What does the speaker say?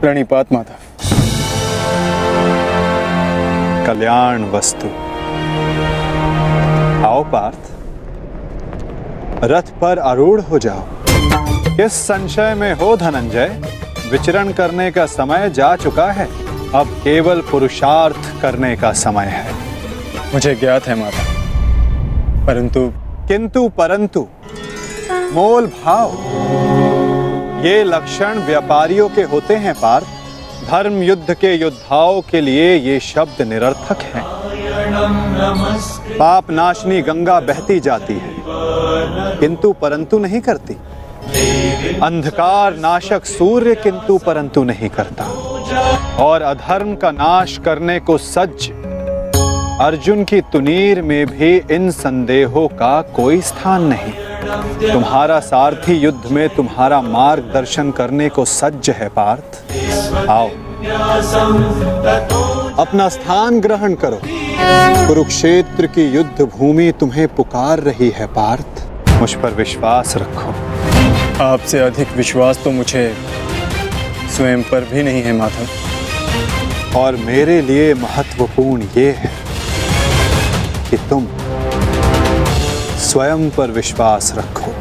प्रणिपात माधव कल्याण वस्तु। आओ पार्थ रथ पर आरूढ़ हो जाओ। किस संशय में हो धनंजय? विचरण करने का समय जा चुका है। अब केवल पुरुषार्थ करने का समय है। मुझे ज्ञात है माता। परंतु किंतु परंतु मोल भाव। ये लक्षण व्यापारियों के होते हैं पार्थ धर्म युद्ध के योद्धाओं के लिए ये शब्द निरर्थक हैं। पाप नाशनी गंगा बहती जाती है, किंतु परंतु नहीं करती। अंधकार नाशक सूर्य किंतु परंतु नहीं करता। और अधर्म का नाश करने को सज्ज, अर्जुन की तुनीर में भी इन संदेहों का कोई स्थान नहीं। तुम्हारा सारथी युद्ध में तुम्हारा मार्गदर्शन करने को सज्ज है पार्थ। आओ। अपना स्थान ग्रहण करो। कुरुक्षेत्र की युद्ध भूमि तुम्हें पुकार रही है पार्थ। मुझ पर विश्वास रखो। आपसे अधिक विश्वास तो मुझे स्वयं पर भी नहीं है माधव। और मेरे लिए महत्वपूर्ण ये है कि तुम स्वयं पर विश्वास रखो।